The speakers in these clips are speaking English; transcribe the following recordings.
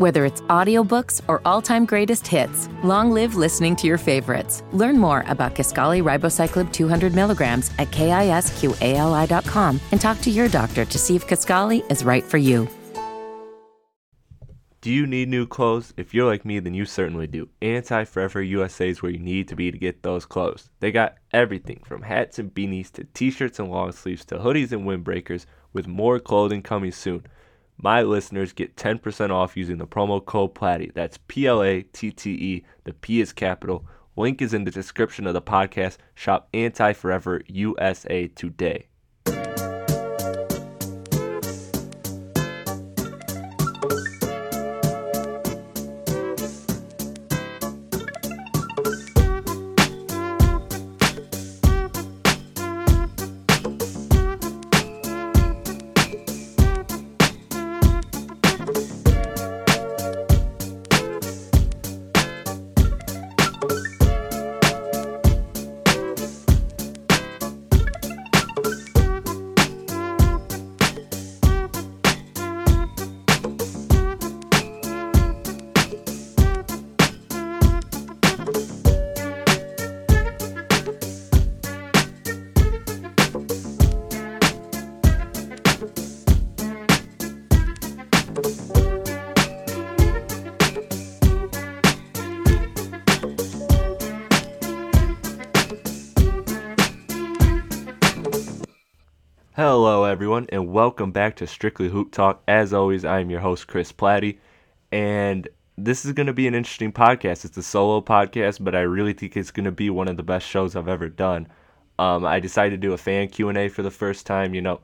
Whether it's audiobooks or all-time greatest hits, long live listening to your favorites. Learn more about Kisqali Ribociclib 200 milligrams at kisqali.com and talk to your doctor to see if Kisqali is right for you. Do you need new clothes? If you're like me, then you certainly do. Anti Forever USA is where you need to be to get those clothes. They got everything from hats and beanies to t shirts and long sleeves to hoodies and windbreakers, with more clothing coming soon my listeners get 10% off using the promo code PLATTE. That's P L A T T E. The P is capital. Link is in the description of the podcast. Shop Anti Forever USA today. Everyone, and welcome back to Strictly Hoop Talk. As always, I am your host, Chris Platte, and this is going to be an interesting podcast. It's a solo podcast, but I really think it's going to be one of the best shows I've ever done. Um, I decided to do a fan Q and A for the first time. You know,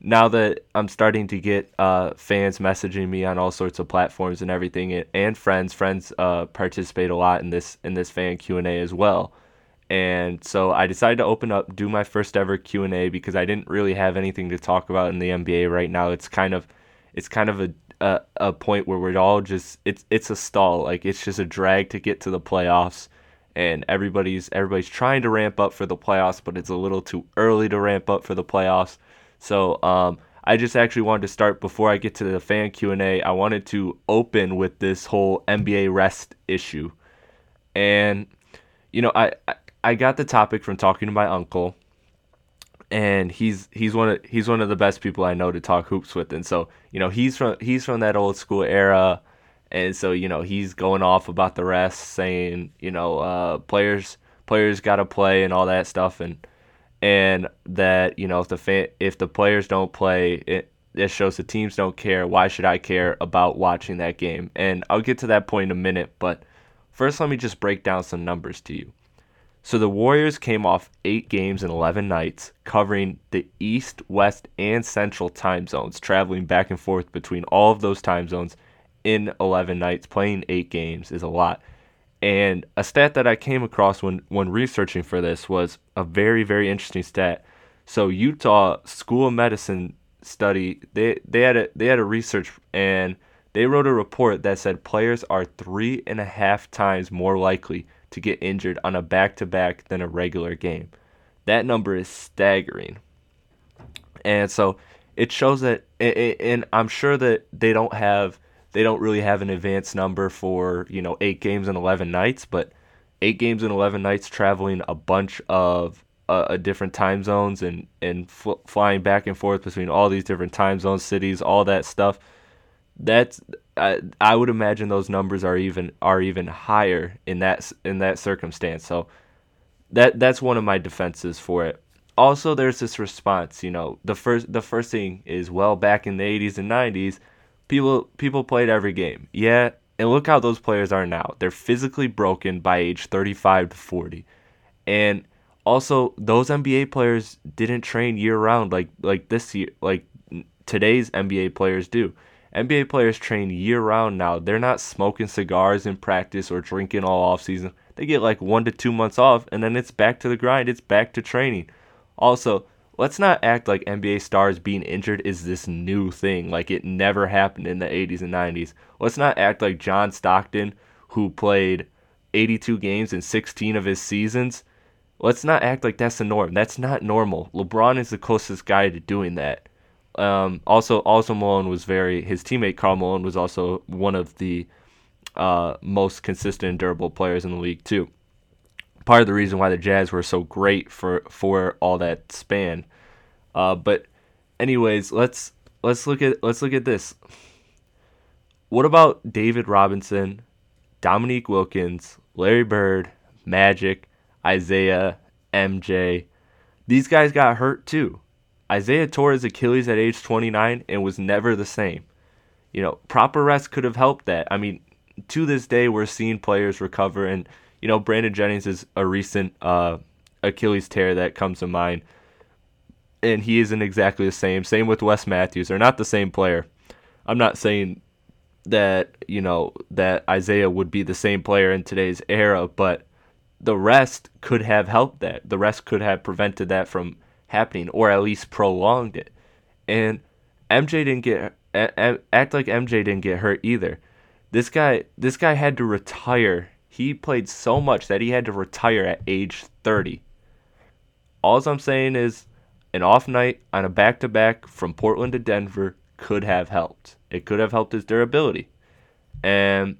now that I'm starting to get uh, fans messaging me on all sorts of platforms and everything, and friends, friends uh, participate a lot in this in this fan Q and A as well and so I decided to open up, do my first ever Q and A because I didn't really have anything to talk about in the NBA right now. It's kind of, it's kind of a, a a, point where we're all just it's it's a stall. Like it's just a drag to get to the playoffs, and everybody's everybody's trying to ramp up for the playoffs, but it's a little too early to ramp up for the playoffs. So um, I just actually wanted to start before I get to the fan Q and A. I wanted to open with this whole NBA rest issue, and you know I, I I got the topic from talking to my uncle, and he's he's one of he's one of the best people I know to talk hoops with, and so you know he's from he's from that old school era, and so you know he's going off about the rest, saying you know uh, players players got to play and all that stuff, and and that you know if the fan, if the players don't play, it it shows the teams don't care. Why should I care about watching that game? And I'll get to that point in a minute, but first let me just break down some numbers to you. So the Warriors came off eight games in 11 nights, covering the East, West, and Central time zones, traveling back and forth between all of those time zones in 11 nights. Playing eight games is a lot. And a stat that I came across when, when researching for this was a very, very interesting stat. So Utah School of Medicine study, they, they had a they had a research and they wrote a report that said players are three and a half times more likely to get injured on a back to back than a regular game. That number is staggering. And so it shows that, and I'm sure that they don't have, they don't really have an advanced number for, you know, eight games and 11 nights, but eight games and 11 nights traveling a bunch of uh, different time zones and, and fl- flying back and forth between all these different time zones, cities, all that stuff that's I, I would imagine those numbers are even are even higher in that in that circumstance. So that that's one of my defenses for it. Also, there's this response. You know, the first the first thing is well, back in the 80s and 90s, people people played every game. Yeah, and look how those players are now. They're physically broken by age 35 to 40, and also those NBA players didn't train year round like like this year like today's NBA players do NBA players train year round now. They're not smoking cigars in practice or drinking all off season. They get like one to two months off, and then it's back to the grind. It's back to training. Also, let's not act like NBA stars being injured is this new thing, like it never happened in the 80s and 90s. Let's not act like John Stockton, who played 82 games in 16 of his seasons. Let's not act like that's the norm. That's not normal. LeBron is the closest guy to doing that. Um, also, also Malone was very. His teammate Karl Malone was also one of the uh, most consistent and durable players in the league too. Part of the reason why the Jazz were so great for for all that span. Uh, but, anyways, let's let's look at let's look at this. What about David Robinson, Dominique Wilkins, Larry Bird, Magic, Isiah, MJ? These guys got hurt too. Isiah tore his Achilles at age 29 and was never the same. You know, proper rest could have helped that. I mean, to this day, we're seeing players recover, and you know, Brandon Jennings is a recent uh, Achilles tear that comes to mind, and he isn't exactly the same. Same with Wes Matthews; they're not the same player. I'm not saying that you know that Isiah would be the same player in today's era, but the rest could have helped that. The rest could have prevented that from happening or at least prolonged it. And MJ didn't get act like MJ didn't get hurt either. This guy this guy had to retire. He played so much that he had to retire at age 30. All I'm saying is an off night on a back to back from Portland to Denver could have helped. It could have helped his durability. And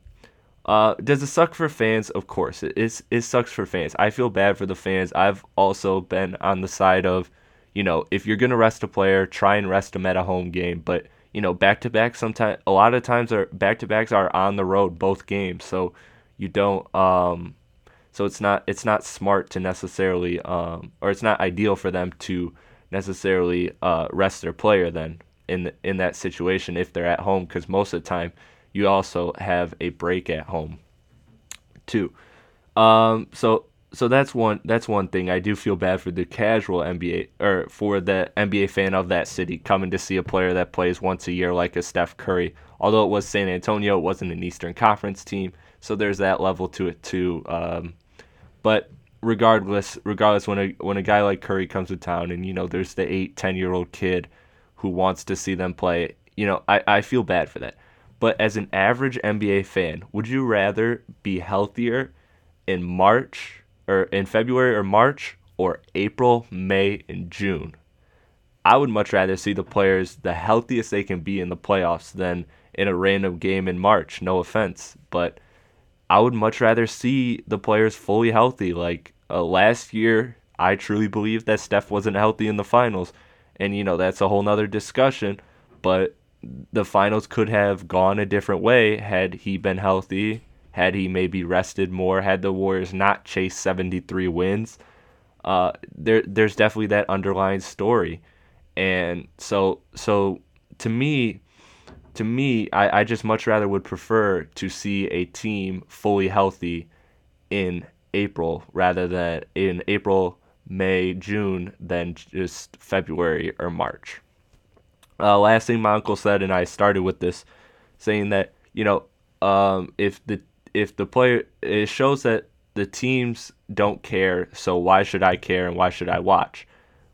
uh, does it suck for fans? Of course, it, it sucks for fans. I feel bad for the fans. I've also been on the side of, you know, if you're gonna rest a player, try and rest them at a home game. But you know, back to back sometimes a lot of times are back to backs are on the road both games, so you don't. Um, so it's not it's not smart to necessarily, um, or it's not ideal for them to necessarily uh, rest their player then in in that situation if they're at home because most of the time you also have a break at home too. Um, so so that's one that's one thing. I do feel bad for the casual NBA or for the NBA fan of that city coming to see a player that plays once a year like a Steph Curry. Although it was San Antonio, it wasn't an Eastern Conference team, so there's that level to it too. Um, but regardless, regardless, when a when a guy like Curry comes to town, and you know there's the eight, ten year old kid who wants to see them play, you know I, I feel bad for that. But as an average NBA fan, would you rather be healthier in March or in February or March or April, May, and June? I would much rather see the players the healthiest they can be in the playoffs than in a random game in March. No offense, but I would much rather see the players fully healthy. Like uh, last year, I truly believe that Steph wasn't healthy in the finals. And, you know, that's a whole nother discussion. But the finals could have gone a different way had he been healthy, had he maybe rested more, had the Warriors not chased 73 wins. Uh, there, there's definitely that underlying story, and so, so to me, to me, I, I just much rather would prefer to see a team fully healthy in April rather than in April, May, June than just February or March. Uh, last thing my uncle said, and I started with this, saying that you know um, if the if the player it shows that the teams don't care, so why should I care and why should I watch?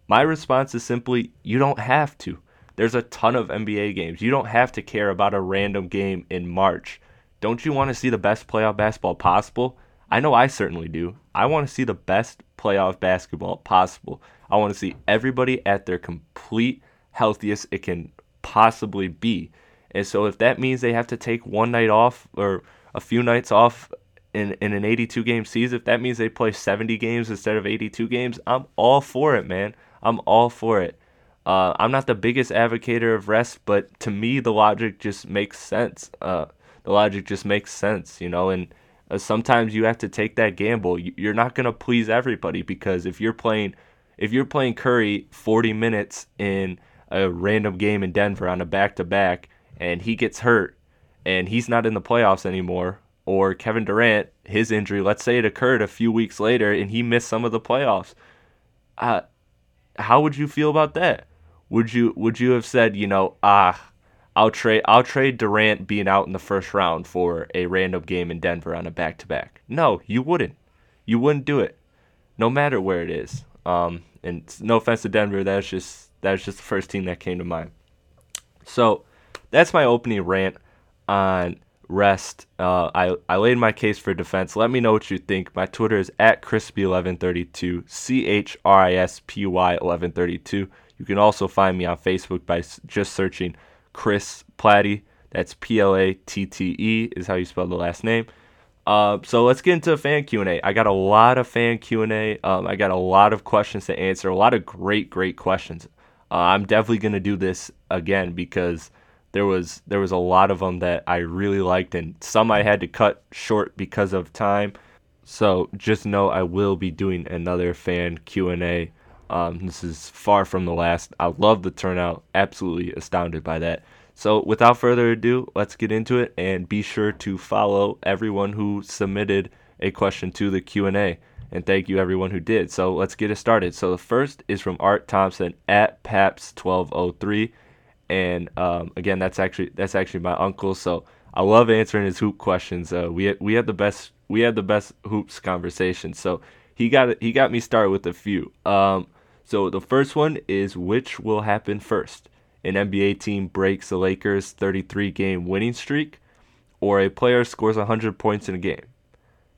My response is simply you don't have to. There's a ton of NBA games. You don't have to care about a random game in March. Don't you want to see the best playoff basketball possible? I know I certainly do. I want to see the best playoff basketball possible. I want to see everybody at their complete healthiest it can possibly be. And so if that means they have to take one night off or a few nights off in, in an 82 game season, if that means they play 70 games instead of 82 games, I'm all for it, man. I'm all for it. Uh, I'm not the biggest advocate of rest, but to me, the logic just makes sense. Uh, the logic just makes sense, you know, and uh, sometimes you have to take that gamble. You're not going to please everybody because if you're playing, if you're playing Curry 40 minutes in a random game in Denver on a back to back and he gets hurt and he's not in the playoffs anymore, or Kevin Durant, his injury, let's say it occurred a few weeks later and he missed some of the playoffs. Uh, how would you feel about that? Would you would you have said, you know, ah, I'll trade I'll trade Durant being out in the first round for a random game in Denver on a back to back. No, you wouldn't. You wouldn't do it, no matter where it is. Um, and no offense to Denver, that's just that's just the first team that came to mind. So that's my opening rant on rest. Uh, I, I laid my case for defense. Let me know what you think. My Twitter is at crispy1132, C H R I S P Y 1132. You can also find me on Facebook by just searching Chris Platte. That's P L A T T E is how you spell the last name. Uh, so let's get into fan Q and A. I got a lot of fan Q and A. Um, I got a lot of questions to answer. A lot of great, great questions. Uh, I'm definitely gonna do this again because there was there was a lot of them that I really liked, and some I had to cut short because of time. So just know I will be doing another fan Q and A. Um, this is far from the last. I love the turnout. Absolutely astounded by that. So without further ado, let's get into it, and be sure to follow everyone who submitted a question to the Q and A. And thank you everyone who did. So let's get it started. So the first is from Art Thompson at Paps1203 and um, again, that's actually that's actually my uncle. So I love answering his hoop questions. Uh, we we had the best we had the best hoops conversation. So he got he got me started with a few. Um, so the first one is which will happen first? An NBA team breaks the Lakers' 33 game winning streak, or a player scores 100 points in a game.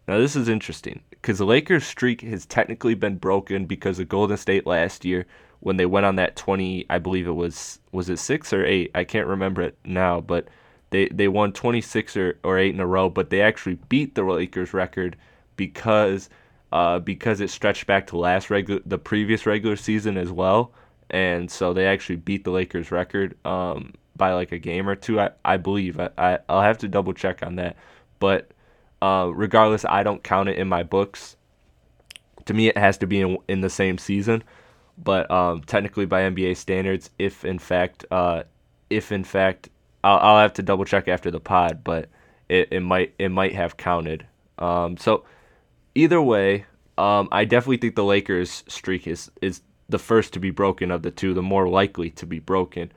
Now this is interesting because the Lakers' streak has technically been broken because of Golden State last year when they went on that 20 I believe it was was it 6 or 8 I can't remember it now but they they won 26 or, or 8 in a row but they actually beat the Lakers record because uh, because it stretched back to last regular the previous regular season as well. And so they actually beat the Lakers record um, by like a game or two I, I believe. I, I I'll have to double check on that. But uh, regardless I don't count it in my books. To me it has to be in, in the same season but um, technically by NBA standards, if in fact, uh, if in fact, I'll, I'll have to double check after the pod, but it, it might it might have counted. Um, so either way, um, I definitely think the Lakers streak is is the first to be broken of the two, the more likely to be broken.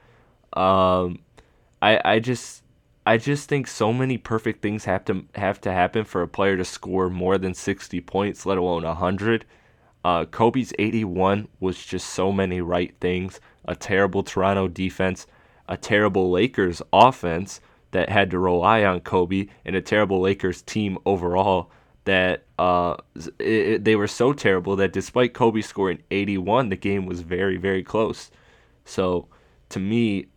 Um, I I just I just think so many perfect things have to have to happen for a player to score more than 60 points, let alone 100. Uh, Kobe's 81 was just so many right things. A terrible Toronto defense, a terrible Lakers offense that had to rely on Kobe, and a terrible Lakers team overall that uh, it, it, they were so terrible that despite Kobe scoring 81, the game was very, very close. So to me,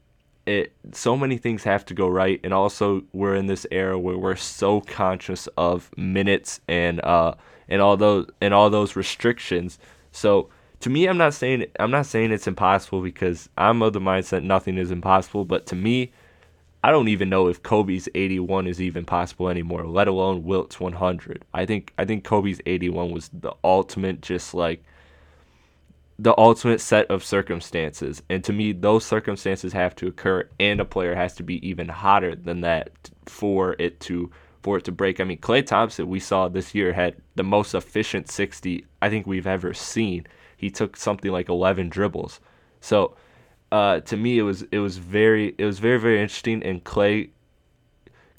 it so many things have to go right, and also we're in this era where we're so conscious of minutes and uh, and all those and all those restrictions. So to me, I'm not saying I'm not saying it's impossible because I'm of the mindset nothing is impossible. But to me, I don't even know if Kobe's 81 is even possible anymore, let alone Wilt's 100. I think I think Kobe's 81 was the ultimate, just like the ultimate set of circumstances. And to me, those circumstances have to occur, and a player has to be even hotter than that for it to for it to break. I mean, Klay Thompson, we saw this year, had the most efficient 60 I think we've ever seen. He took something like 11 dribbles. So, uh, to me, it was it was very it was very very interesting. And Klay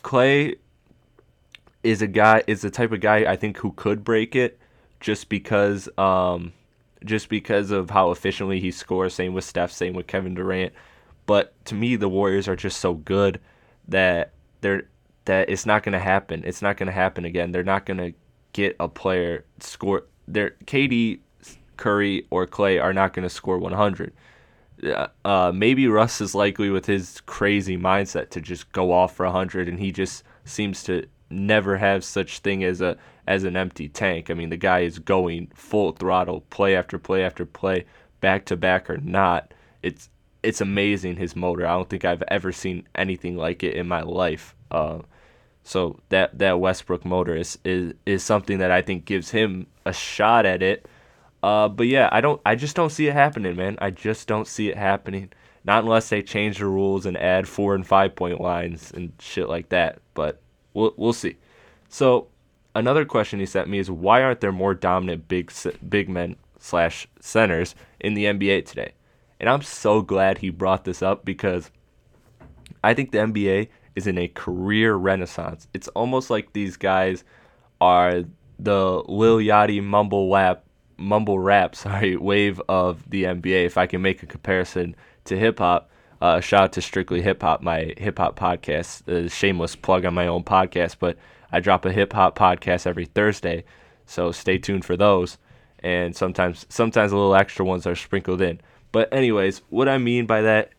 Klay is a guy is the type of guy I think who could break it, just because um, just because of how efficiently he scores. Same with Steph. Same with Kevin Durant. But to me, the Warriors are just so good that they're that it's not going to happen. It's not going to happen again. They're not going to get a player score. Their KD, Curry, or Klay are not going to score 100. Uh, uh, maybe Russ is likely with his crazy mindset to just go off for 100, and he just seems to never have such thing as a as an empty tank. I mean, the guy is going full throttle, play after play after play, back to back or not. It's it's amazing his motor. I don't think I've ever seen anything like it in my life. Uh, so that that Westbrook motor is, is is something that I think gives him a shot at it. Uh, but yeah, I don't. I just don't see it happening, man. I just don't see it happening. Not unless they change the rules and add four and five point lines and shit like that. But we'll we'll see. So another question he sent me is why aren't there more dominant big big men slash centers in the NBA today? And I'm so glad he brought this up because I think the NBA is in a career renaissance. It's almost like these guys are the Lil Yachty mumble rap, mumble rap, sorry, wave of the NBA. If I can make a comparison to hip hop, uh, shout out to Strictly Hip Hop, my hip hop podcast. A shameless plug on my own podcast, but I drop a hip hop podcast every Thursday, so stay tuned for those. And sometimes, sometimes a little extra ones are sprinkled in. But anyways, what I mean by that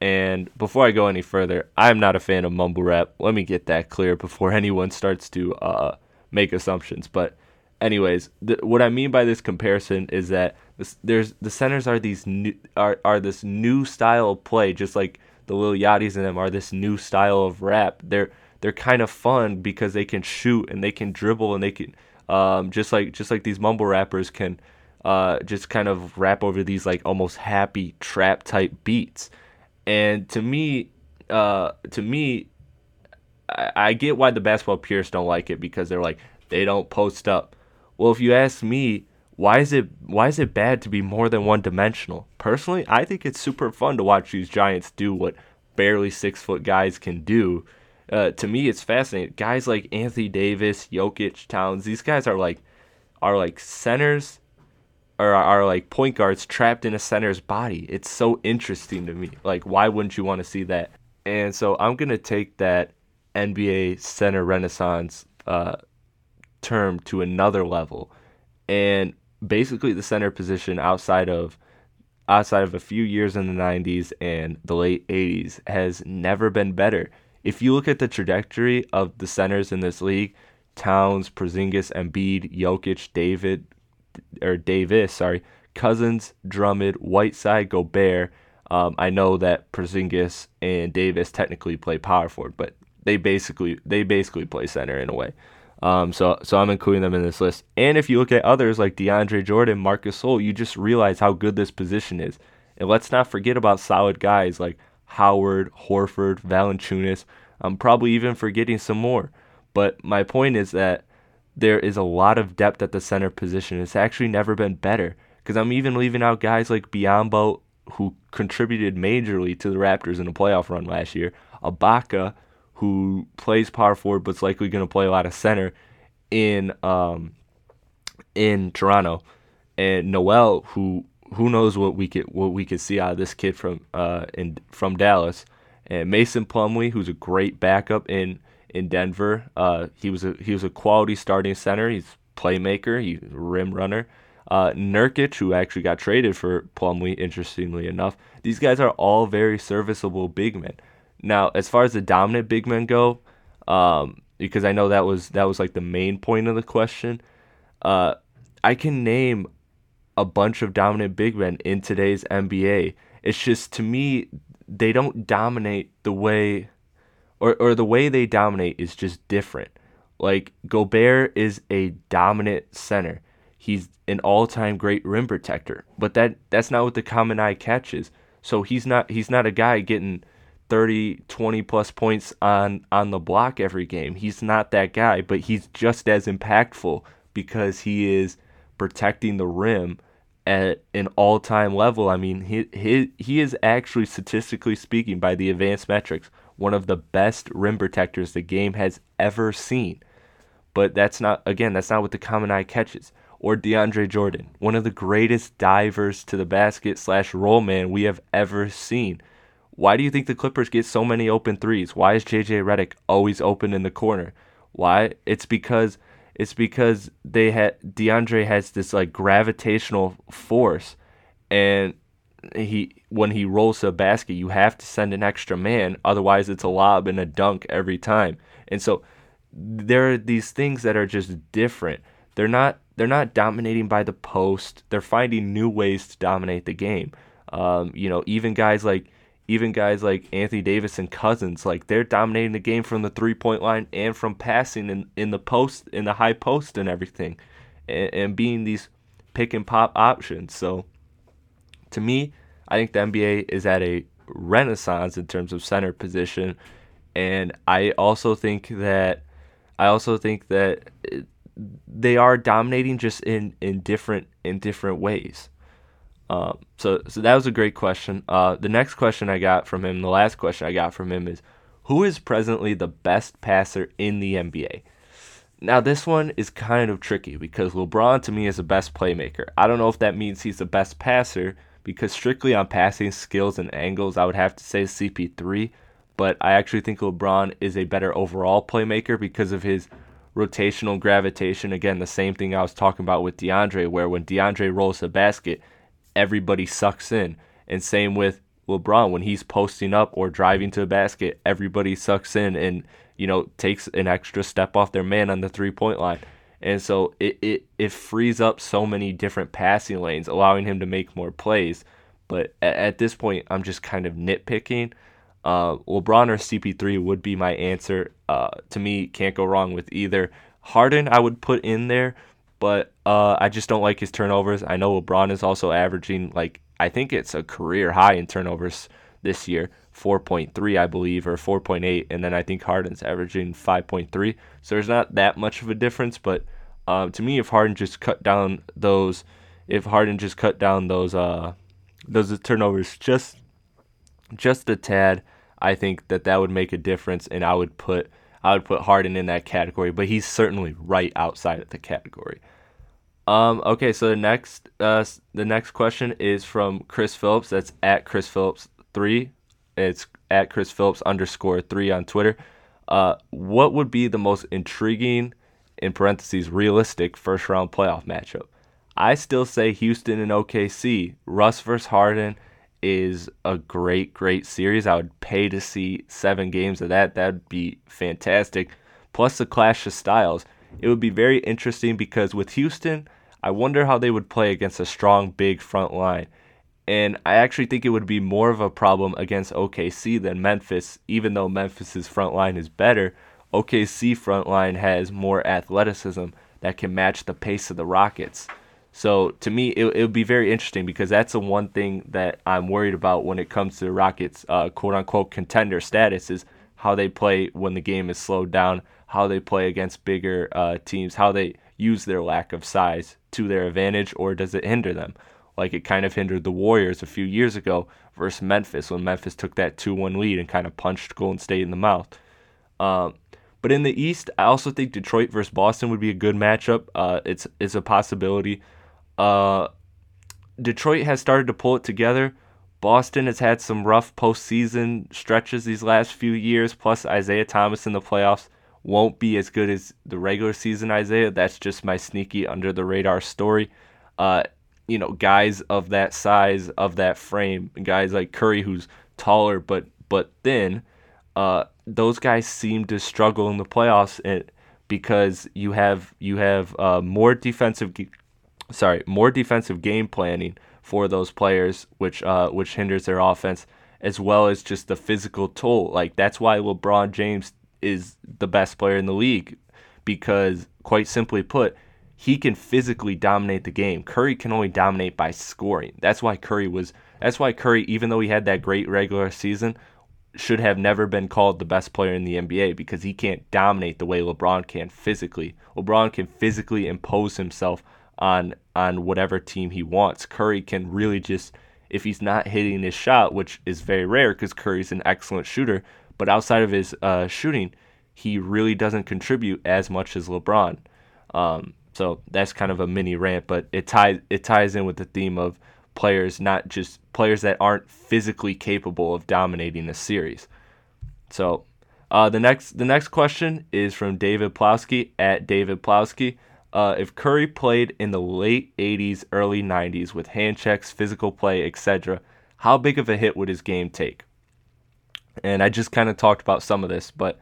and before I go any further, I'm not a fan of mumble rap. Let me get that clear before anyone starts to uh, make assumptions. But, anyways, th- what I mean by this comparison is that this, there's the centers are these new, are are this new style of play, just like the Lil Yachty's in them are this new style of rap. They're they're kind of fun because they can shoot and they can dribble and they can um, just like just like these mumble rappers can uh, just kind of rap over these like almost happy trap type beats and to me, uh, to me, I, I get why the basketball purists don't like it because they're like they don't post up. Well, if you ask me, why is it why is it bad to be more than one dimensional? Personally, I think it's super fun to watch these giants do what barely six foot guys can do. Uh, to me, it's fascinating. Guys like Anthony Davis, Jokic, Towns, these guys are like are like centers or are like point guards trapped in a center's body. It's so interesting to me. Like, why wouldn't you want to see that? And so I'm gonna take that NBA center renaissance uh, term to another level, and basically the center position outside of outside of a few years in the 90s and the late 80s has never been better. If you look at the trajectory of the centers in this league, Towns, Porzingis, Embiid, Jokic, David, or Davis, sorry, Cousins, Drummond, Whiteside, Gobert. Um, I know that Porzingis and Davis technically play power forward, but they basically they basically play center in a way. Um, so so I'm including them in this list. And if you look at others like DeAndre Jordan, Marcus Gasol, you just realize how good this position is. And let's not forget about solid guys like Howard, Horford, Valanciunas. I'm probably even forgetting some more. But my point is that there is a lot of depth at the center position. It's actually never been better because I'm even leaving out guys like Biyombo, who contributed majorly to the Raptors in the playoff run last year, Ibaka, who plays power forward but's likely going to play a lot of center in um, in Toronto, and Noel, who who knows what we could what we could see out of this kid from uh in from Dallas, and Mason Plumlee, who's a great backup in in Denver. Uh, he was a he was a quality starting center. He's playmaker. He's rim runner. Uh, Nurkic, who actually got traded for Plumlee, interestingly enough. These guys are all very serviceable big men. Now, as far as the dominant big men go, um, because I know that was that was like the main point of the question. Uh, I can name a bunch of dominant big men in today's NBA. It's just to me they don't dominate the way or or the way they dominate is just different. Like Gobert is a dominant center. He's an all-time great rim protector, but that that's not what the common eye catches. So he's not he's not a guy getting 30, 20 plus points on on the block every game. He's not that guy, but he's just as impactful because he is protecting the rim at an all-time level. I mean, he he he is actually statistically speaking by the advanced metrics one of the best rim protectors the game has ever seen. But that's not, again, that's not what the common eye catches. Or DeAndre Jordan, one of the greatest divers to the basket slash roll man we have ever seen. Why do you think the Clippers get so many open threes? Why is JJ Redick always open in the corner? Why? It's because it's because they had DeAndre has this like gravitational force and he when he rolls to a basket, you have to send an extra man, otherwise it's a lob and a dunk every time. And so there are these things that are just different. They're not they're not dominating by the post. They're finding new ways to dominate the game. Um, you know, even guys like even guys like Anthony Davis and Cousins, like they're dominating the game from the three point line and from passing in, in the post in the high post and everything. And, and being these pick and pop options. So to me, I think the NBA is at a renaissance in terms of center position, and I also think that I also think that they are dominating just in in different in different ways. Um, so, so that was a great question. Uh, the next question I got from him, the last question I got from him is, who is presently the best passer in the NBA? Now, this one is kind of tricky because LeBron to me is the best playmaker. I don't know if that means he's the best passer because strictly on passing skills and angles, I would have to say CP3. But I actually think LeBron is a better overall playmaker because of his rotational gravitation. Again, the same thing I was talking about with DeAndre, where when DeAndre rolls the basket, everybody sucks in. And same with LeBron when he's posting up or driving to the basket, everybody sucks in and you know takes an extra step off their man on the three point line. And so it, it, it frees up so many different passing lanes, allowing him to make more plays. But at, at this point, I'm just kind of nitpicking. Uh, LeBron or CP3 would be my answer. Uh, to me, can't go wrong with either. Harden, I would put in there, but uh, I just don't like his turnovers. I know LeBron is also averaging like I think it's a career high in turnovers this year, 4.3 I believe or 4.8, and then I think Harden's averaging 5.3. So there's not that much of a difference, but um, to me, if Harden just cut down those, if Harden just cut down those uh those turnovers just just a tad, I think that that would make a difference, and I would put I would put Harden in that category, but he's certainly right outside of the category. Um, okay, so the next uh, the next question is from Chris Phillips. That's at Chris Phillips three. It's at Chris Phillips underscore three on Twitter. Uh, what would be the most intriguing, in parentheses, realistic first round playoff matchup? I still say Houston and OKC. Russ versus Harden is a great, great series. I would pay to see seven games of that. That'd be fantastic. Plus the clash of styles. It would be very interesting because with Houston, I wonder how they would play against a strong, big front line. And I actually think it would be more of a problem against OKC than Memphis, even though Memphis's front line is better. OKC front line has more athleticism that can match the pace of the Rockets. So to me, it, it would be very interesting because that's the one thing that I'm worried about when it comes to the Rockets' uh, quote unquote contender status is how they play when the game is slowed down, how they play against bigger uh, teams, how they use their lack of size to their advantage or does it hinder them? Like it kind of hindered the Warriors a few years ago versus Memphis when Memphis took that 2 1 lead and kind of punched Golden State in the mouth. Um, but in the East, I also think Detroit versus Boston would be a good matchup. Uh, it's, it's a possibility. Uh, Detroit has started to pull it together. Boston has had some rough postseason stretches these last few years, plus Isaiah Thomas in the playoffs won't be as good as the regular season Isaiah. That's just my sneaky under the radar story. Uh, you know, guys of that size, of that frame, guys like Curry who's taller but but thin, uh, those guys seem to struggle in the playoffs and, because you have you have uh, more defensive sorry, more defensive game planning for those players which uh, which hinders their offense as well as just the physical toll. Like that's why LeBron James is the best player in the league because, quite simply put, he can physically dominate the game. Curry can only dominate by scoring. That's why Curry was. That's why Curry, even though he had that great regular season, should have never been called the best player in the NBA because he can't dominate the way LeBron can physically. LeBron can physically impose himself on on whatever team he wants. Curry can really just if he's not hitting his shot, which is very rare because Curry's an excellent shooter, but outside of his uh, shooting, he really doesn't contribute as much as LeBron. Um, so that's kind of a mini rant, but it ties it ties in with the theme of players, not just players that aren't physically capable of dominating a series. So uh, the next the next question is from David Plowski at David Plowski. Uh, if Curry played in the late 80s, early 90s with hand checks, physical play, etc., how big of a hit would his game take? and I just kind of talked about some of this, but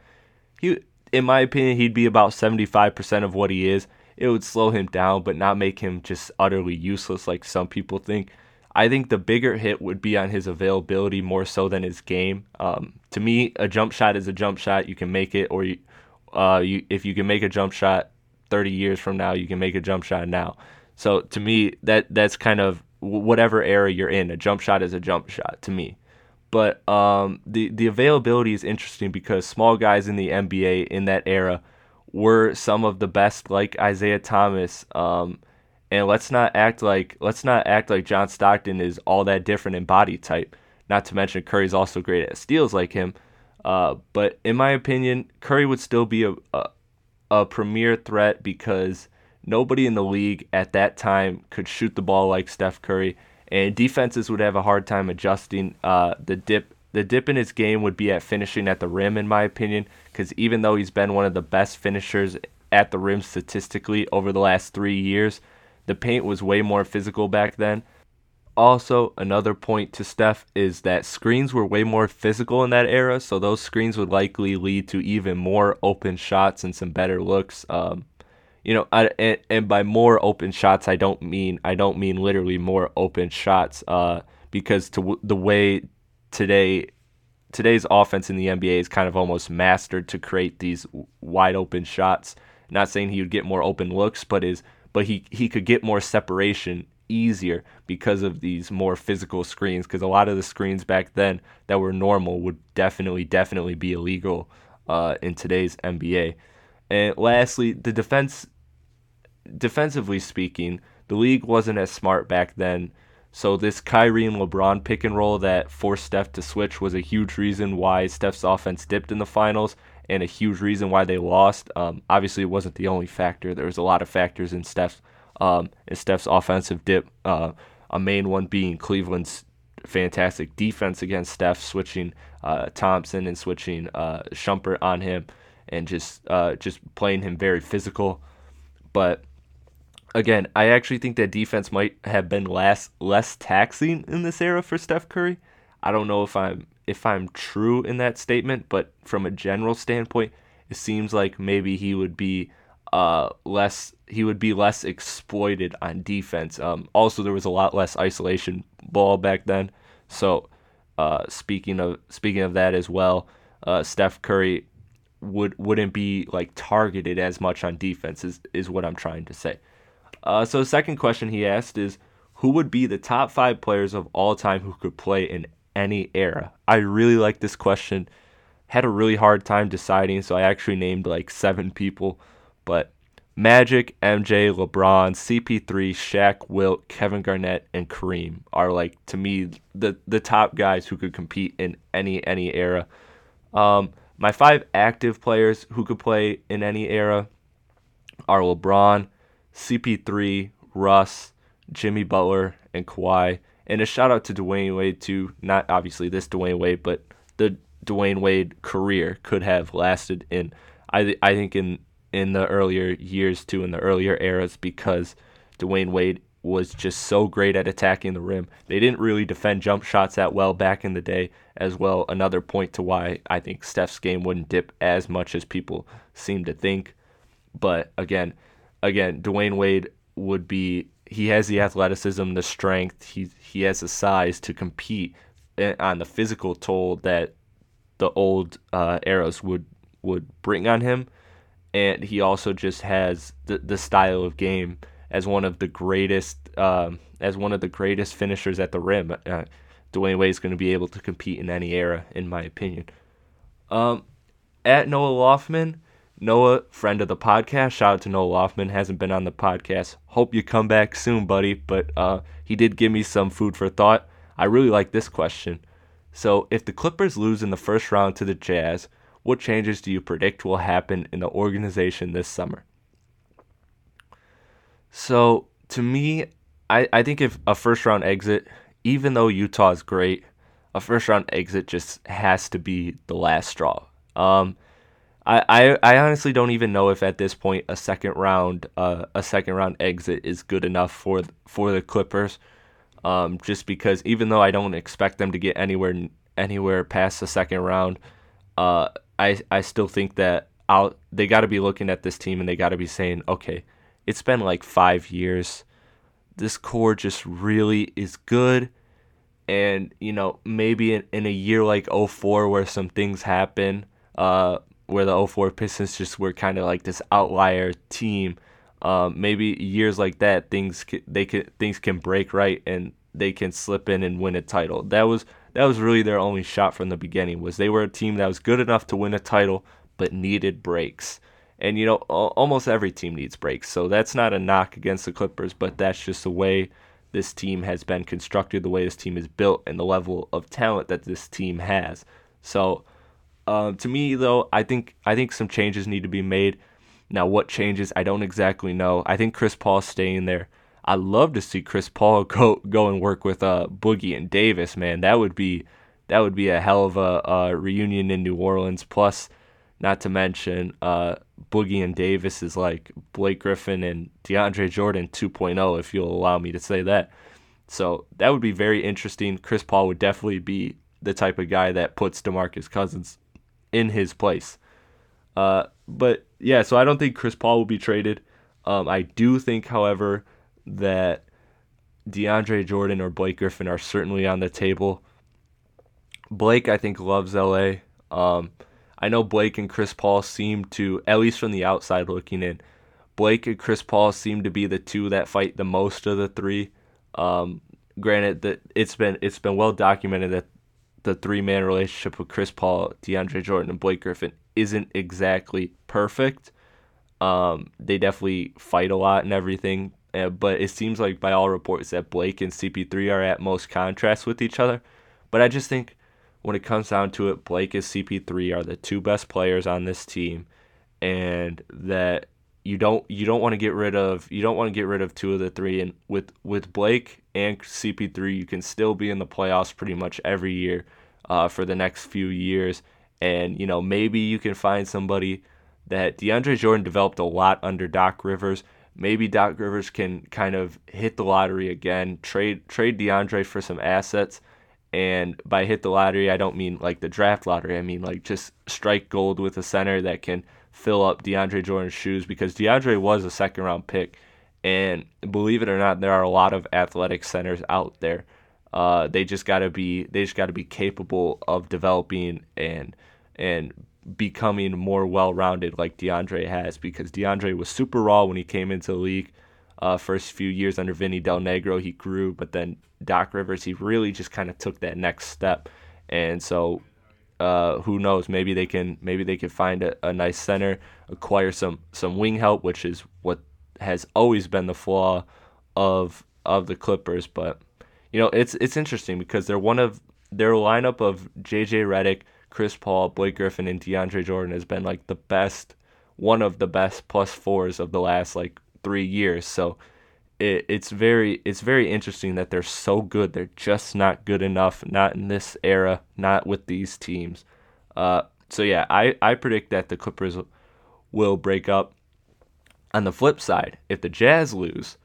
he, in my opinion, he'd be about 75% of what he is. It would slow him down, but not make him just utterly useless like some people think. I think the bigger hit would be on his availability more so than his game. Um, to me, a jump shot is a jump shot. You can make it, or you, uh, you, if you can make a jump shot 30 years from now, you can make a jump shot now. So to me, that that's kind of whatever era you're in. A jump shot is a jump shot to me. But um, the the availability is interesting because small guys in the NBA in that era were some of the best, like Isiah Thomas, um, And let's not act like let's not act like John Stockton is all that different in body type. Not to mention Curry's also great at steals like him. Uh, but in my opinion, Curry would still be a, a, a premier threat because nobody in the league at that time could shoot the ball like Steph Curry, and defenses would have a hard time adjusting. Uh, the dip the dip in his game would be at finishing at the rim, in my opinion, because even though he's been one of the best finishers at the rim statistically over the last three years, the paint was way more physical back then. Also, another point to Steph is that screens were way more physical in that era, so those screens would likely lead to even more open shots and some better looks. Um, you know, I, and, and, by more open shots, I don't mean I don't mean literally more open shots, uh, because to the way today today's offense in the NBA is kind of almost mastered to create these wide open shots. Not saying he would get more open looks, but is but he he could get more separation easier because of these more physical screens because a lot of the screens back then that were normal would definitely definitely be illegal uh, in today's NBA. And lastly, the defense defensively speaking, the league wasn't as smart back then so this Kyrie and LeBron pick and roll that forced Steph to switch was a huge reason why Steph's offense dipped in the finals and a huge reason why they lost. Um, obviously, it wasn't the only factor. There was a lot of factors in Steph's um, in Steph's offensive dip. Uh, a main one being Cleveland's fantastic defense against Steph, switching uh, Thompson and switching uh, Shumpert on him, and just uh, just playing him very physical. But again, I actually think that defense might have been less less taxing in this era for Steph Curry. I don't know if I'm if I'm true in that statement, but from a general standpoint, it seems like maybe he would be uh, less he would be less exploited on defense. Um, also, there was a lot less isolation ball back then. So, uh, speaking of speaking of that as well, uh, Steph Curry would wouldn't be like targeted as much on defense is, is what I'm trying to say. Uh, so second question he asked is, who would be the top five players of all time who could play in any era? I really like this question. Had a really hard time deciding, so I actually named like seven people. But Magic, MJ, LeBron, CP3, Shaq, Wilt, Kevin Garnett, and Kareem are like to me the the top guys who could compete in any any era. Um, my five active players who could play in any era are LeBron, CP3, Russ, Jimmy Butler, and Kawhi. And a shout out to Dwyane Wade too. Not obviously this Dwyane Wade, but the Dwyane Wade career could have lasted in I I think in in the earlier years too, in the earlier eras, because Dwyane Wade was just so great at attacking the rim. They didn't really defend jump shots that well back in the day as well. Another point to why I think Steph's game wouldn't dip as much as people seem to think. But again, again, Dwyane Wade would be he has the athleticism, the strength, he he has the size to compete on the physical toll that the old uh, eras would would bring on him, and he also just has the the style of game as one of the greatest um, as one of the greatest finishers at the rim. Uh, Dwyane Wade is going to be able to compete in any era, in my opinion. Um, at Noah Loffman, Noah, friend of the podcast, shout out to Noah Loffman, hasn't been on the podcast. Hope you come back soon, buddy. But uh, he did give me some food for thought. I really like this question. So, if the Clippers lose in the first round to the Jazz, what changes do you predict will happen in the organization this summer? So, to me, I, I think if a first round exit, even though Utah is great, a first round exit just has to be the last straw. Um, I, I, I honestly don't even know if at this point a second round uh, a second round exit is good enough for for the Clippers. Um, just because even though I don't expect them to get anywhere anywhere past the second round, uh, I I still think that out they got to be looking at this team and they got to be saying, okay, it's been like five years. This core just really is good. And, you know, maybe in, in a year like 04 where some things happen, uh, where the 04 Pistons just were kind of like this outlier team. Um, maybe years like that, things they can things can break right and they can slip in and win a title. That was that was really their only shot from the beginning. Was they were a team that was good enough to win a title but needed breaks, And you know, almost every team needs breaks. So that's not a knock against the Clippers, but that's just the way this team has been constructed, the way this team is built, and the level of talent that this team has. So, uh, to me, though, I think I think some changes need to be made. Now, what changes? I don't exactly know. I think Chris Paul staying there. I'd love to see Chris Paul go go and work with uh, Boogie and Davis. Man, that would be that would be a hell of a, a reunion in New Orleans. Plus, not to mention, uh, Boogie and Davis is like Blake Griffin and DeAndre Jordan 2.0, if you'll allow me to say that. So that would be very interesting. Chris Paul would definitely be the type of guy that puts DeMarcus Cousins in his place. Uh, but yeah, so I don't think Chris Paul will be traded. Um, I do think, however, that DeAndre Jordan or Blake Griffin are certainly on the table. Blake, I think, loves LA. Um, I know Blake and Chris Paul seem to, at least from the outside looking in, Blake and Chris Paul seem to be the two that fight the most of the three. Um, granted that it's been it's been well documented that the three man relationship with Chris Paul, DeAndre Jordan, and Blake Griffin isn't exactly perfect. Um, they definitely fight a lot and everything, uh, but it seems like by all reports that Blake and CP3 are at most contrast with each other. But I just think when it comes down to it, Blake and CP3 are the two best players on this team, and that you don't you don't want to get rid of you don't want to get rid of two of the three. And with with Blake and CP3, you can still be in the playoffs pretty much every year uh, for the next few years. And you know maybe you can find somebody that DeAndre Jordan developed a lot under Doc Rivers. Maybe Doc Rivers can kind of hit the lottery again, trade trade DeAndre for some assets and by hit the lottery, I don't mean like the draft lottery. I mean like just strike gold with a center that can fill up DeAndre Jordan's shoes because DeAndre was a second round pick. And believe it or not, there are a lot of athletic centers out there. Uh, they just gotta be they just gotta be capable of developing and and becoming more well rounded like DeAndre has because DeAndre was super raw when he came into the league uh, first few years under Vinny Del Negro, he grew, but then Doc Rivers, he really just kind of took that next step. And so, uh, who knows? Maybe they can maybe they can find a, a nice center, acquire some some wing help, which is what has always been the flaw of of the Clippers. But you know, it's it's interesting because they're one of their lineup of J.J. Redick, Chris Paul, Blake Griffin, and DeAndre Jordan has been like the best, one of the best plus fours of the last like three years. So it, it's very it's very interesting that they're so good. They're just not good enough. Not in this era. Not with these teams. Uh, so yeah, I, I predict that the Clippers will break up. On the flip side, if the Jazz lose,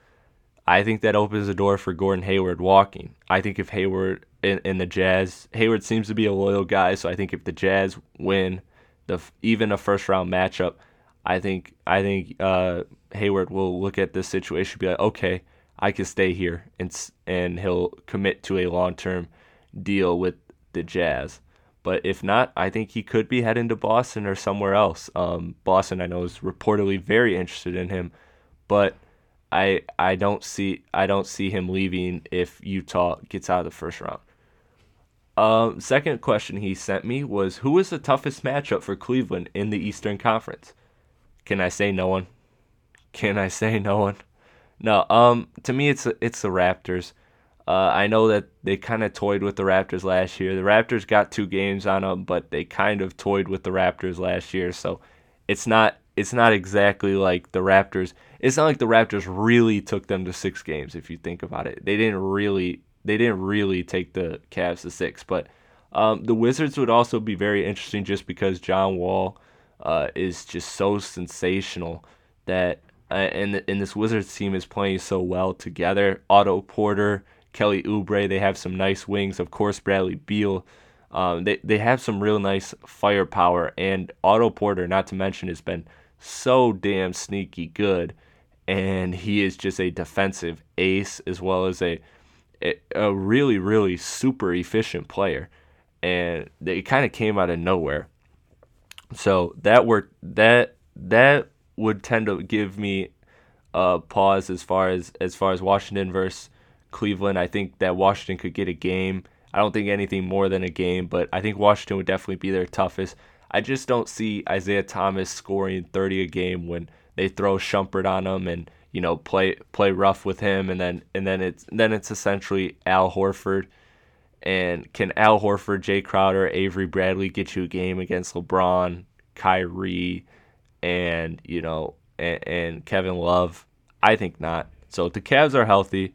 I think that opens the door for Gordon Hayward walking. I think if Hayward in, in the Jazz, Hayward seems to be a loyal guy, so I think if the Jazz win the even a first round matchup, I think I think uh, Hayward will look at this situation be like, okay, I can stay here, and and he'll commit to a long term deal with the Jazz. But if not, I think he could be heading to Boston or somewhere else. Um, Boston, I know, is reportedly very interested in him, but I I don't see I don't see him leaving if Utah gets out of the first round. Um, second question he sent me was who is the toughest matchup for Cleveland in the Eastern Conference? Can I say no one? Can I say no one? No. Um. To me, it's it's the Raptors. Uh, I know that they kind of toyed with the Raptors last year. The Raptors got two games on them, but they kind of toyed with the Raptors last year. So it's not it's not exactly like the Raptors. It's not like the Raptors really took them to six games. If you think about it, they didn't really they didn't really take the Cavs to six. But um, the Wizards would also be very interesting just because John Wall uh, is just so sensational that uh, and and this Wizards team is playing so well together. Otto Porter, Kelly Oubre, they have some nice wings. Of course, Bradley Beal. Um, they they have some real nice firepower, and Otto Porter, not to mention, has been so damn sneaky good, and he is just a defensive ace as well as a a really really super efficient player, and they kind of came out of nowhere. So that worked. That that would tend to give me a pause as far as as far as Washington versus Cleveland. I think that Washington could get a game. I don't think anything more than a game, but I think Washington would definitely be their toughest. I just don't see Isaiah Thomas scoring 30 a game when they throw Shumpert on him and you know play play rough with him and then and then it's then it's essentially Al Horford and can Al Horford, Jae Crowder, Avery Bradley get you a game against LeBron, Kyrie, and you know and, and Kevin Love? I think not. So if the Cavs are healthy,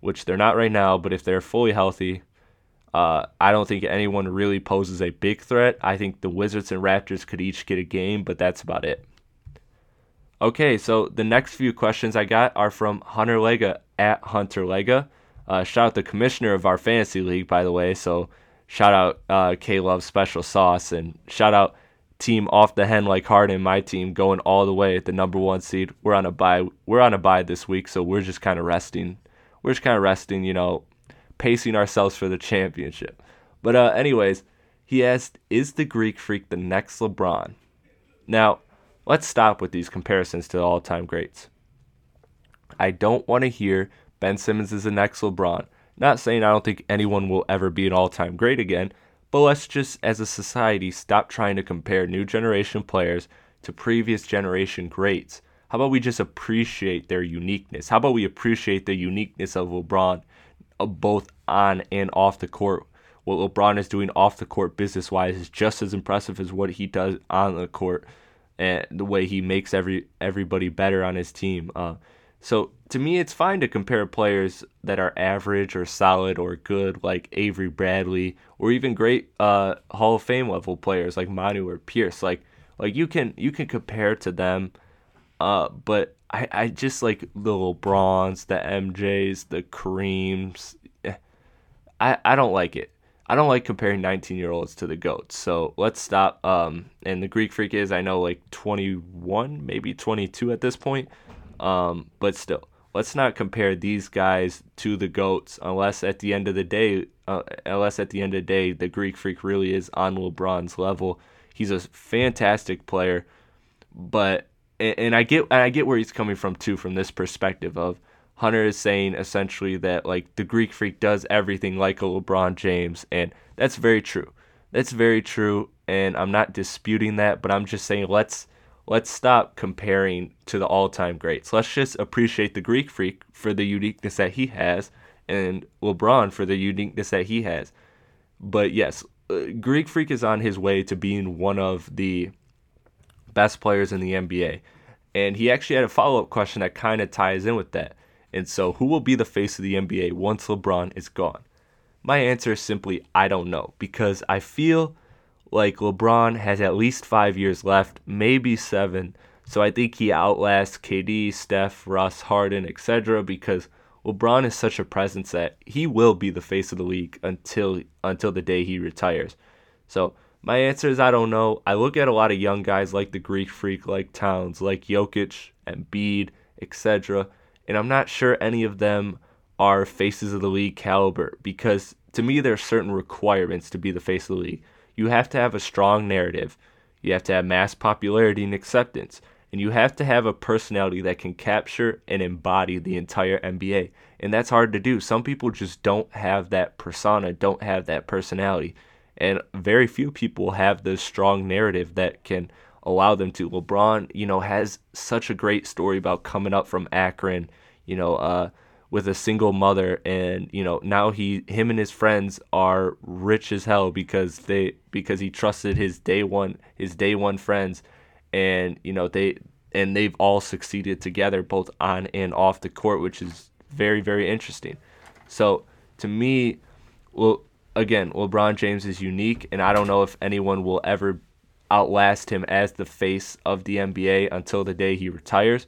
which they're not right now, but if they're fully healthy, uh, I don't think anyone really poses a big threat. I think the Wizards and Raptors could each get a game, but that's about it. Okay, so the next few questions I got are from Hunter Lega at Hunter Lega. Uh, shout out the commissioner of our fantasy league, by the way. So shout out uh, K Love Special Sauce and shout out team off the hen like Harden, my team going all the way at the number one seed. We're on a bye. We're on a bye this week, so we're just kind of resting. We're just kind of resting, you know, pacing ourselves for the championship. But uh, anyways, he asked, "Is the Greek Freak the next LeBron?" Now Let's stop with these comparisons to the all time greats. I don't want to hear Ben Simmons is the next LeBron. Not saying I don't think anyone will ever be an all time great again, but let's just, as a society, stop trying to compare new generation players to previous generation greats. How about we just appreciate their uniqueness? How about we appreciate the uniqueness of LeBron, both on and off the court? What LeBron is doing off the court business wise is just as impressive as what he does on the court and the way he makes every everybody better on his team. Uh, so to me, it's fine to compare players that are average or solid or good, like Avery Bradley, or even great uh, Hall of Fame level players like Manu or Pierce. Like like you can you can compare to them, uh, but I, I just like the LeBrons, the MJs, the Kareems. Eh, I, I don't like it. I don't like comparing 19 year olds to the goats. So let's stop. Um, and the Greek Freak is, I know, like 21, maybe 22 at this point. Um, but still, let's not compare these guys to the goats unless at the end of the day, uh, unless at the end of the day, the Greek Freak really is on LeBron's level. He's a fantastic player, but and I get and I get where he's coming from too, from this perspective of Hunter is saying essentially that like the Greek freak does everything like a LeBron James, and that's very true. That's very true, and I'm not disputing that, but I'm just saying let's let's stop comparing to the all-time greats. Let's just appreciate the Greek freak for the uniqueness that he has, and LeBron for the uniqueness that he has. But yes, uh, Greek freak is on his way to being one of the best players in the NBA. And he actually had a follow up question that kind of ties in with that. And so, who will be the face of the NBA once LeBron is gone? My answer is simply I don't know because I feel like LeBron has at least five years left, maybe seven. So I think he outlasts KD, Steph, Russ, Harden, etc. Because LeBron is such a presence that he will be the face of the league until until the day he retires. So my answer is I don't know. I look at a lot of young guys like the Greek Freak, like Towns, like Jokic, and Bede, etc and I'm not sure any of them are faces of the league caliber because to me there are certain requirements to be the face of the league. You have to have a strong narrative, you have to have mass popularity and acceptance, and you have to have a personality that can capture and embody the entire NBA. And that's hard to do. Some people just don't have that persona, don't have that personality. And very few people have this strong narrative that can allow them to. LeBron, you know, has such a great story about coming up from Akron, you know, uh, with a single mother, and you know now he, him and his friends are rich as hell because they because he trusted his day one his day one friends, and you know they and they've all succeeded together both on and off the court, which is very very interesting. So to me, well, again, LeBron James is unique, and I don't know if anyone will ever outlast him as the face of the NBA until the day he retires.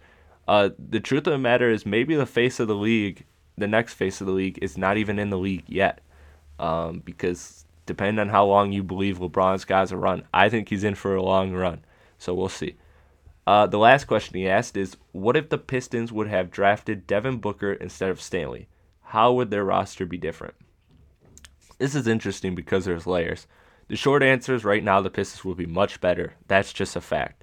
Uh, the truth of the matter is, maybe the face of the league, the next face of the league, is not even in the league yet. Um, because depending on how long you believe LeBron's got a run, I think he's in for a long run. So we'll see. Uh, the last question he asked is What if the Pistons would have drafted Devin Booker instead of Stanley? How would their roster be different? This is interesting because there's layers. The short answer is right now the Pistons will be much better. That's just a fact.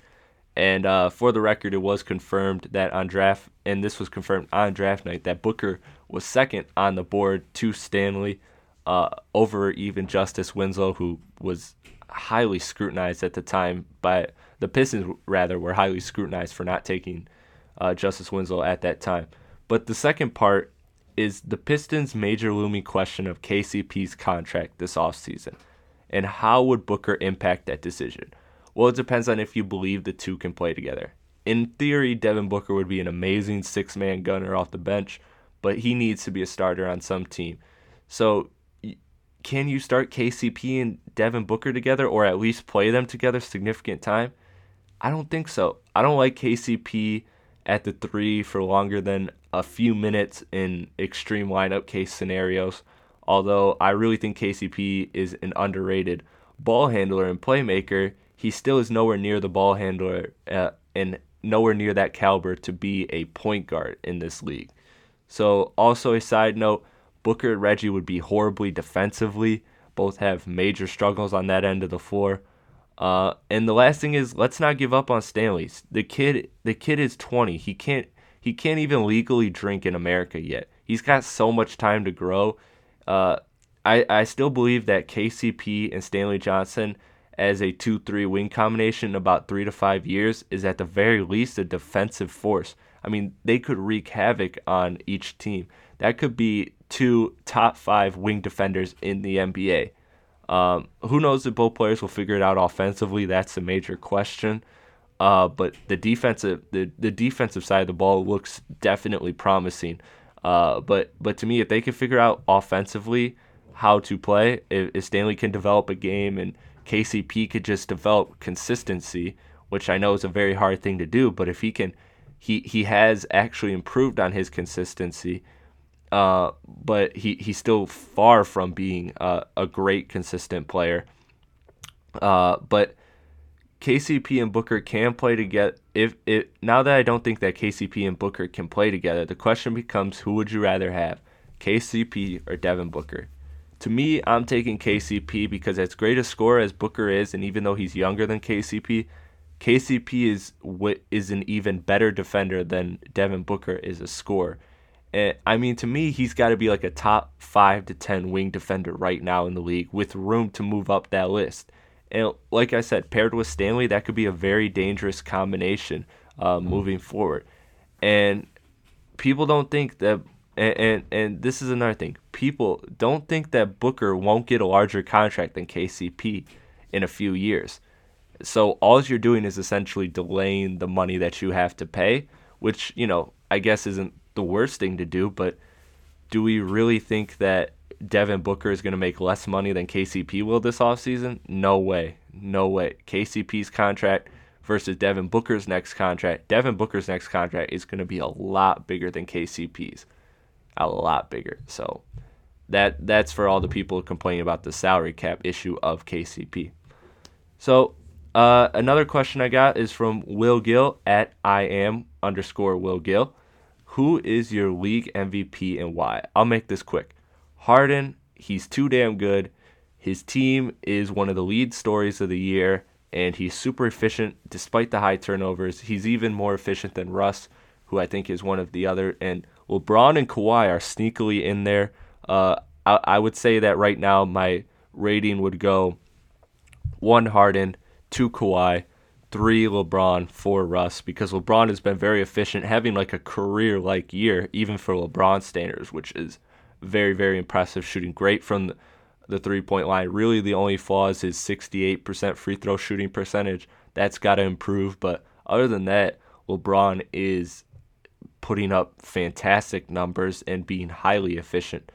And uh, for the record, it was confirmed that on draft, and this was confirmed on draft night, that Booker was second on the board to Stanley uh, over even Justice Winslow, who was highly scrutinized at the time by the Pistons. Rather, were highly scrutinized for not taking uh, Justice Winslow at that time. But the second part is the Pistons' major looming question of KCP's contract this offseason. And how would Booker impact that decision? Well, it depends on if you believe the two can play together. In theory, Devin Booker would be an amazing six man gunner off the bench, but he needs to be a starter on some team. So, can you start KCP and Devin Booker together or at least play them together significant time? I don't think so. I don't like KCP at the three for longer than a few minutes in extreme lineup case scenarios. Although I really think KCP is an underrated ball handler and playmaker, he still is nowhere near the ball handler uh, and nowhere near that caliber to be a point guard in this league. So, also a side note Booker and Reggie would be horribly defensively. Both have major struggles on that end of the floor. Uh, and the last thing is, let's not give up on Stanley. The kid, the kid is 20. He can't, he can't even legally drink in America yet. He's got so much time to grow. Uh, I, I still believe that KCP and Stanley Johnson as a 2-3 wing combination in about three to five years is at the very least a defensive force. I mean, they could wreak havoc on each team. That could be two top five wing defenders in the NBA. Um, who knows if both players will figure it out offensively? That's a major question. Uh, but the defensive the, the defensive side of the ball looks definitely promising. Uh, but but to me, if they can figure out offensively how to play, if, if Stanley can develop a game and KCP could just develop consistency, which I know is a very hard thing to do, but if he can, he he has actually improved on his consistency uh, but he, he's still far from being a great consistent player. Uh, but KCP and Booker can play together. If it now that I don't think that KCP and Booker can play together, the question becomes who would you rather have, KCP or Devin Booker? To me, I'm taking KCP because as great a scorer as Booker is, and even though he's younger than KCP, KCP is is an even better defender than Devin Booker is a scorer. And, I mean, to me, he's got to be like a top five to ten wing defender right now in the league, with room to move up that list. And like I said, paired with Stanley, that could be a very dangerous combination uh, moving forward. And people don't think that, and, and and this is another thing, people don't think that Booker won't get a larger contract than KCP in a few years. So all you're doing is essentially delaying the money that you have to pay, which you know I guess isn't the worst thing to do, but do we really think that Devin Booker is going to make less money than KCP will this offseason? No way. No way. KCP's contract versus Devin Booker's next contract. Devin Booker's next contract is going to be a lot bigger than KCP's. A lot bigger. So that that's for all the people complaining about the salary cap issue of KCP. So uh, another question I got is from Will Gill at I am underscore Will Gill. Who is your league MVP and why? I'll make this quick. Harden, he's too damn good. His team is one of the lead stories of the year, and he's super efficient despite the high turnovers. He's even more efficient than Russ, who I think is one of the other. And LeBron and Kawhi are sneakily in there. Uh, I, I would say that right now my rating would go one Harden, two Kawhi, three LeBron, four Russ, because LeBron has been very efficient, having like a career like year, even for LeBron standards, which is very, very impressive, shooting great from the, three point line. Really, the only flaw is his 68% free throw shooting percentage. That's got to improve, but other than that, LeBron is putting up fantastic numbers and being highly efficient.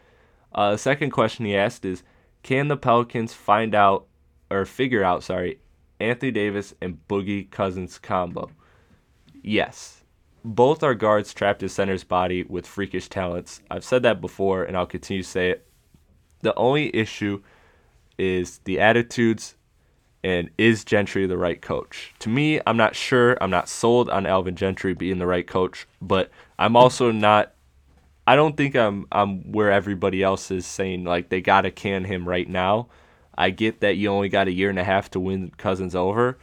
Uh, the second question he asked is Can the Pelicans find out or figure out, sorry, Anthony Davis and Boogie Cousins combo. Yes, both are guards trapped in center's body with freakish talents. I've said that before and I'll continue to say it. The only issue is the attitudes and is Gentry the right coach? To me, I'm not sure. I'm not sold on Alvin Gentry being the right coach, but I'm also not I don't think I'm I'm where everybody else is saying like they got to can him right now. I get that you only got a year and a half to win Cousins over,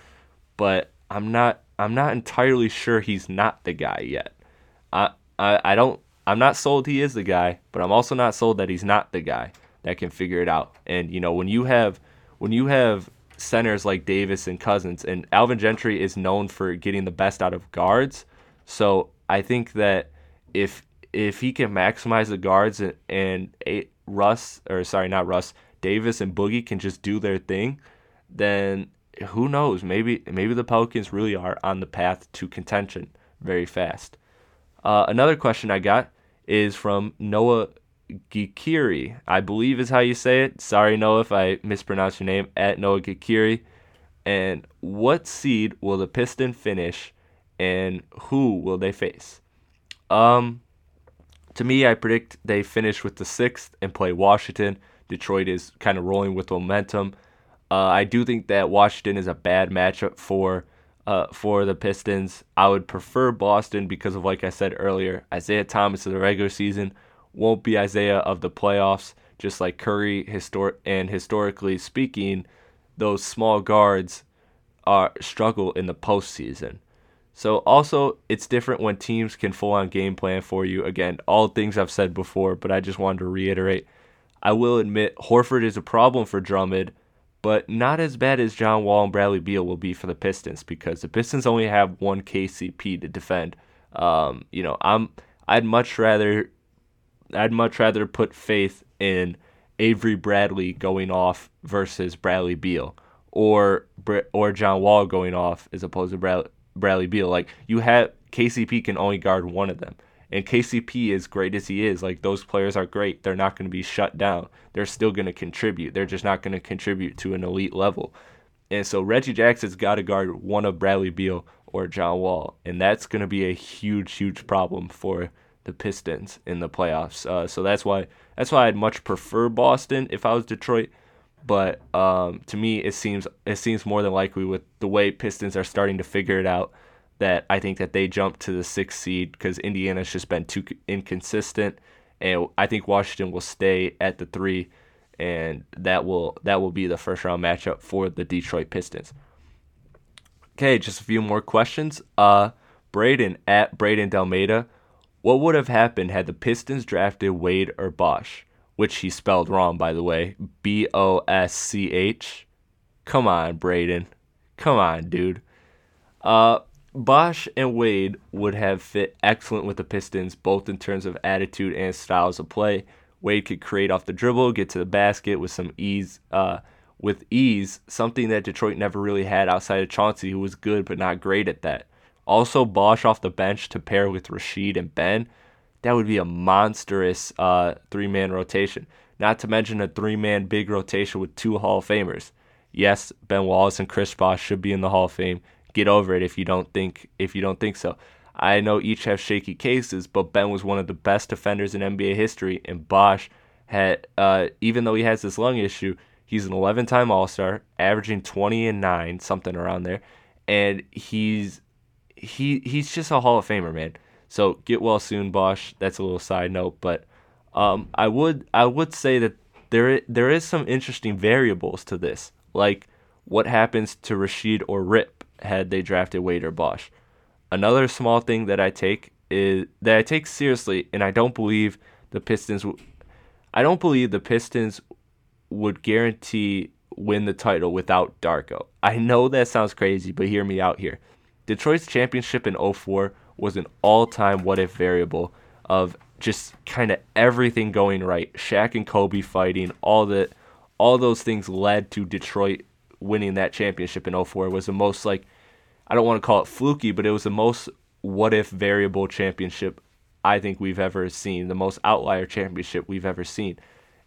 but I'm not I'm not entirely sure he's not the guy yet. I I, I don't I'm not sold he is the guy, but I'm also not sold that he's not the guy that can figure it out. And you know, when you have when you have centers like Davis and Cousins, and Alvin Gentry is known for getting the best out of guards. So I think that if if he can maximize the guards and, and Russ or sorry not Russ Davis and Boogie can just do their thing, then who knows? Maybe maybe the Pelicans really are on the path to contention very fast. Uh, another question I got is from Noah Gikiri, I believe is how you say it. Sorry, Noah, if I mispronounce your name. At Noah Gikiri. And what seed will the Piston finish, and who will they face? Um, to me, I predict they finish with the sixth and play Washington. Detroit is kind of rolling with momentum. Uh, I do think that Washington is a bad matchup for uh, for the Pistons. I would prefer Boston because of, like I said earlier, Isaiah Thomas in the regular season won't be Isaiah of the playoffs. Just like Curry, histor- and historically speaking, those small guards are struggle in the postseason. So also, it's different when teams can full on game plan for you. Again, all things I've said before, but I just wanted to reiterate. I will admit Horford is a problem for Drummond, but not as bad as John Wall and Bradley Beal will be for the Pistons because the Pistons only have one KCP to defend. Um, you know, I'm I'd much rather I'd much rather put faith in Avery Bradley going off versus Bradley Beal or or John Wall going off as opposed to Bradley, Bradley Beal. Like you have KCP can only guard one of them. And KCP, as great as he is, like those players are great. They're not going to be shut down. They're still going to contribute. They're just not going to contribute to an elite level. And so Reggie Jackson's got to guard one of Bradley Beal or John Wall, and that's going to be a huge, huge problem for the Pistons in the playoffs. Uh, so that's why that's why I'd much prefer Boston if I was Detroit. But um, to me, it seems it seems more than likely with the way Pistons are starting to figure it out that I think that they jump to the sixth seed because Indiana's just been too inconsistent, and I think Washington will stay at the three, and that will that will be the first round matchup for the Detroit Pistons. Okay, just a few more questions. Uh, Braden at Braden Delmeda what would have happened had the Pistons drafted Wade or Bosh, which he spelled wrong, by the way? B O S C H? Come on, Braden. Come on, dude. Uh, Bosh and Wade would have fit excellent with the Pistons, both in terms of attitude and styles of play. Wade could create off the dribble, get to the basket with some ease, uh, with ease, something that Detroit never really had outside of Chauncey, who was good but not great at that. Also, Bosh off the bench to pair with Rasheed and Ben. That would be a monstrous uh, three man rotation. Not to mention a three man big rotation with two Hall of Famers. Yes, Ben Wallace and Chris Bosh should be in the Hall of Fame. Get over it if you don't think if you don't think so. I know each have shaky cases, but Ben was one of the best defenders in NBA history, and Bosh had uh, even though he has this lung issue, he's an 11-time All-Star, averaging 20 and 9, something around there, and he's he he's just a Hall of Famer, man. So get well soon, Bosh. That's a little side note, but um, I would I would say that there there is some interesting variables to this, like what happens to Rasheed or Rip had they drafted Wade or Bosh. Another small thing that I take is that I take seriously, and I don't believe the Pistons. W- I don't believe the Pistons would guarantee win the title without Darko. I know that sounds crazy, but hear me out here. Detroit's championship in 04 was an all time what if variable of just kind of everything going right. Shaq and Kobe fighting, all the all those things led to Detroit winning that championship in 04 was the most like I don't want to call it fluky, but it was the most what if variable championship I think we've ever seen, the most outlier championship we've ever seen.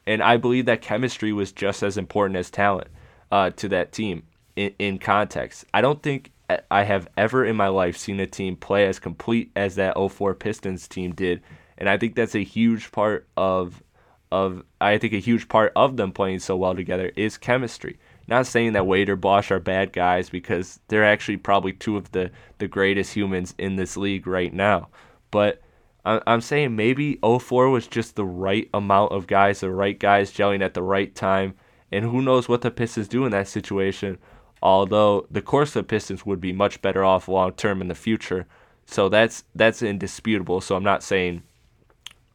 And I believe that chemistry was just as important as talent uh, to that team in, in context. I don't think I have ever in my life seen a team play as complete as that 04 Pistons team did. And I think that's a huge part of of I think a huge part of them playing so well together is chemistry. Not saying that Wade or Bosh are bad guys because they're actually probably two of the, the greatest humans in this league right now. But I'm saying maybe 04 was just the right amount of guys, the right guys gelling at the right time. And who knows what the Pistons do in that situation although the course of Pistons would be much better off long term in the future. So that's that's indisputable. So I'm not saying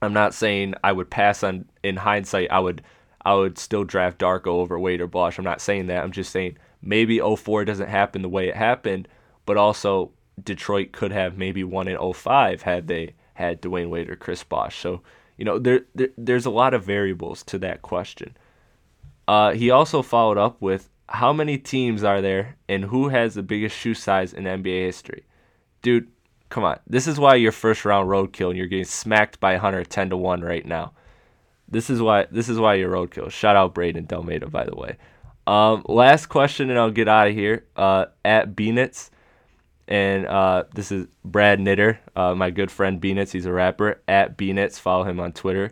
I'm not saying I would pass on in hindsight I would I would still draft Darko over Wade or Bosh. I'm not saying that. I'm just saying maybe 04 doesn't happen the way it happened, but also Detroit could have maybe won in 05 had they had Dwyane Wade or Chris Bosh. So, you know, there, there there's a lot of variables to that question. Uh, he also followed up with how many teams are there and who has the biggest shoe size in NBA history? Dude, come on. This is why you're first round roadkill and you're getting smacked by Hunter 10 to 1 right now. This is why this is why you're roadkill. Shout out Braden Delmeda, by the way. Um, last question, and I'll get out of here. Uh, at Beanitz, and uh, this is Brad Knitter, uh, my good friend Beanitz. He's a rapper. At Beanitz, follow him on Twitter.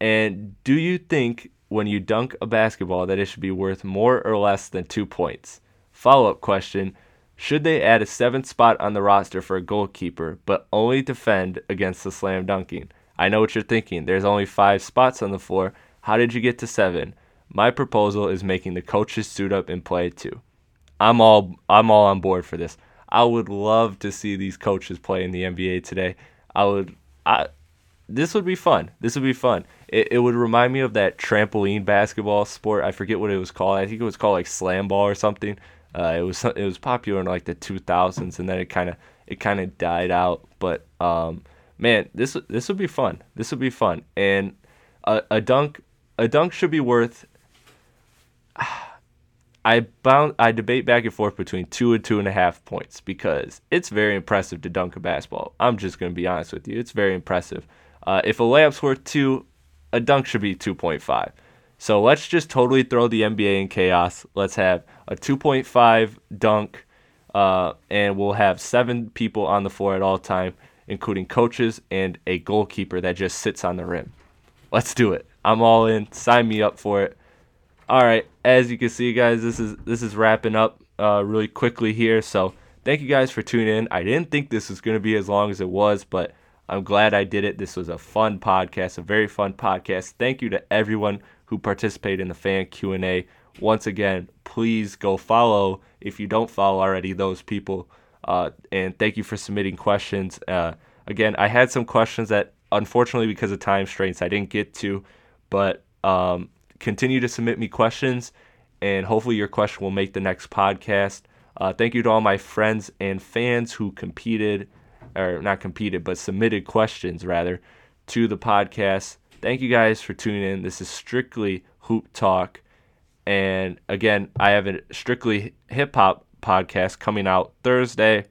And do you think when you dunk a basketball that it should be worth more or less than two points? Follow up question Should they add a seventh spot on the roster for a goalkeeper, but only defend against the slam dunking? I know what you're thinking. There's only five spots on the floor. How did you get to seven? My proposal is making the coaches suit up and play too. I'm all I'm all on board for this. I would love to see these coaches play in the NBA today. I would I this would be fun. This would be fun. It, it would remind me of that trampoline basketball sport. I forget what it was called. I think it was called like slam ball or something. Uh, it was it was popular in like the 2000s, and then it kind of it kind of died out. But um, man, this this would be fun. This would be fun, and a, a dunk a dunk should be worth. I bound I debate back and forth between two and two and a half points because it's very impressive to dunk a basketball. I'm just gonna be honest with you, it's very impressive. Uh, if a layup's worth two, a dunk should be 2.5. So let's just totally throw the NBA in chaos. Let's have a 2.5 dunk, uh, and we'll have seven people on the floor at all time, including coaches and a goalkeeper that just sits on the rim. Let's do it. I'm all in. Sign me up for it. All right, as you can see, guys, this is this is wrapping up uh, really quickly here. So thank you guys for tuning in. I didn't think this was going to be as long as it was, but I'm glad I did it. This was a fun podcast, a very fun podcast. Thank you to everyone who participated in the fan Q&A. Once again, please go follow if you don't follow already those people. Uh, and thank you for submitting questions. Uh, again, I had some questions that unfortunately because of time strains I didn't get to, but um, continue to submit me questions, and hopefully your question will make the next podcast. Uh, thank you to all my friends and fans who competed, or not competed, but submitted questions rather to the podcast. Thank you guys for tuning in. This is strictly Hoop Talk. And again, I have a strictly hip hop podcast coming out Thursday.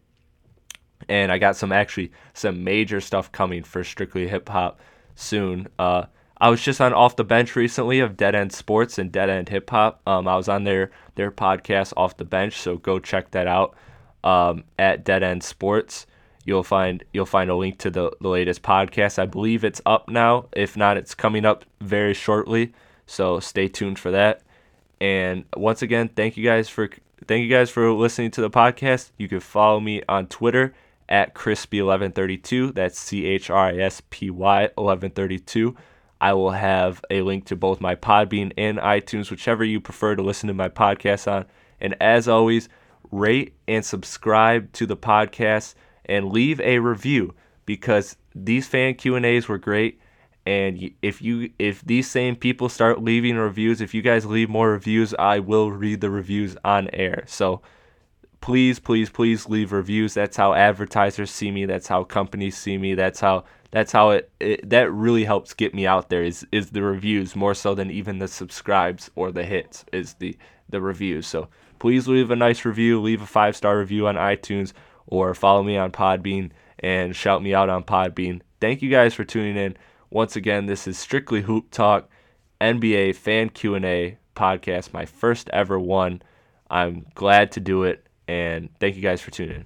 And I got some actually some major stuff coming for strictly hip hop soon. Uh, I was just on off the bench recently of Dead End Sports and Dead End Hip Hop. Um, I was on their their podcast off the bench, so go check that out um, at Dead End Sports. You'll find you'll find a link to the, the latest podcast. I believe it's up now. If not, it's coming up very shortly. So stay tuned for that. And once again, thank you guys for thank you guys for listening to the podcast. You can follow me on Twitter at crispy1132. That's C H R I S P Y 1132. I will have a link to both my Podbean and iTunes, whichever you prefer to listen to my podcast on. And as always, rate and subscribe to the podcast and leave a review because these fan Q&As were great and if you if these same people start leaving reviews, if you guys leave more reviews, I will read the reviews on air. So please, please, please leave reviews. That's how advertisers see me. That's how companies see me. That's how that's how it, it, that really helps get me out there is is the reviews more so than even the subscribes or the hits is the the reviews so please leave a nice review leave a five star review on itunes or follow me on podbean and shout me out on podbean thank you guys for tuning in once again this is strictly hoop talk nba fan q&a podcast my first ever one. I'm glad to do it and thank you guys for tuning in